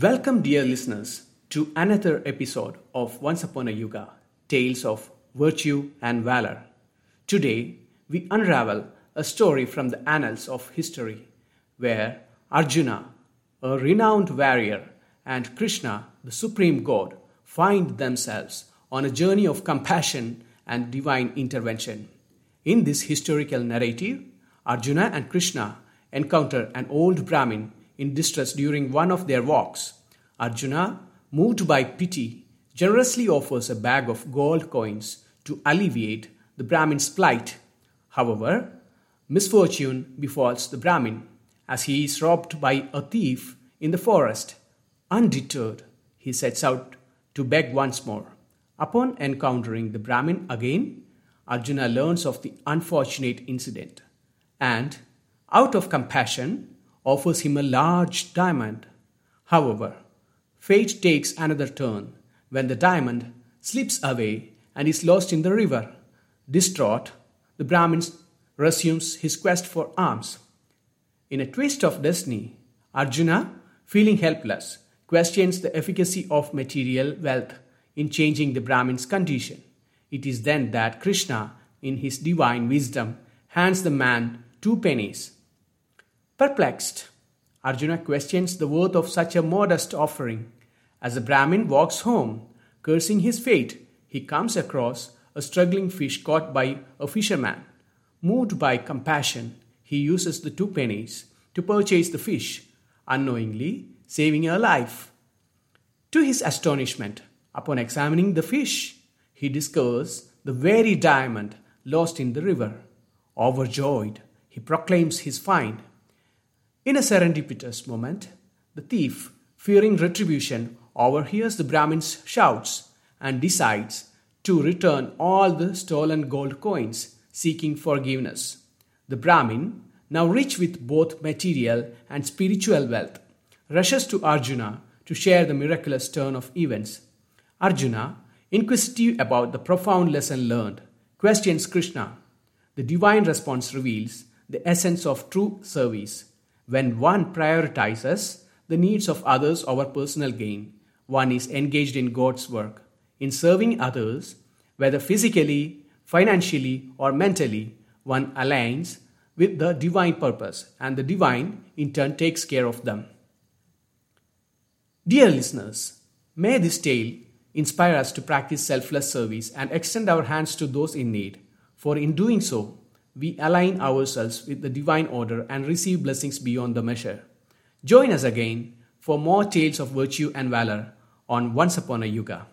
Welcome, dear listeners, to another episode of Once Upon a Yuga Tales of Virtue and Valor. Today, we unravel a story from the annals of history where Arjuna, a renowned warrior, and Krishna, the supreme god, find themselves on a journey of compassion and divine intervention. In this historical narrative, Arjuna and Krishna encounter an old Brahmin in distress during one of their walks. Arjuna, moved by pity, generously offers a bag of gold coins to alleviate the Brahmin's plight. However, misfortune befalls the Brahmin as he is robbed by a thief in the forest. Undeterred, he sets out to beg once more. Upon encountering the Brahmin again, Arjuna learns of the unfortunate incident and, out of compassion, offers him a large diamond. However, fate takes another turn when the diamond slips away and is lost in the river. Distraught, the Brahmin resumes his quest for alms. In a twist of destiny, Arjuna, feeling helpless, questions the efficacy of material wealth in changing the Brahmin's condition. It is then that Krishna, in his divine wisdom, hands the man two pennies Perplexed, Arjuna questions the worth of such a modest offering. As the Brahmin walks home, cursing his fate, he comes across a struggling fish caught by a fisherman. Moved by compassion, he uses the two pennies to purchase the fish, unknowingly saving a life. To his astonishment, upon examining the fish, he discovers the very diamond lost in the river. Overjoyed, he proclaims his find in a serendipitous moment, the thief, fearing retribution, overhears the Brahmin's shouts and decides to return all the stolen gold coins, seeking forgiveness. The Brahmin, now rich with both material and spiritual wealth, rushes to Arjuna to share the miraculous turn of events. Arjuna, inquisitive about the profound lesson learned, questions Krishna. The divine response reveals the essence of true service when one prioritizes the needs of others over personal gain, one is engaged in God's work. In serving others, whether physically, financially, or mentally, one aligns with the divine purpose, and the divine in turn takes care of them. Dear listeners, may this tale inspire us to practice selfless service and extend our hands to those in need, for in doing so, we align ourselves with the divine order and receive blessings beyond the measure. Join us again for more tales of virtue and valor on Once Upon a Yuga.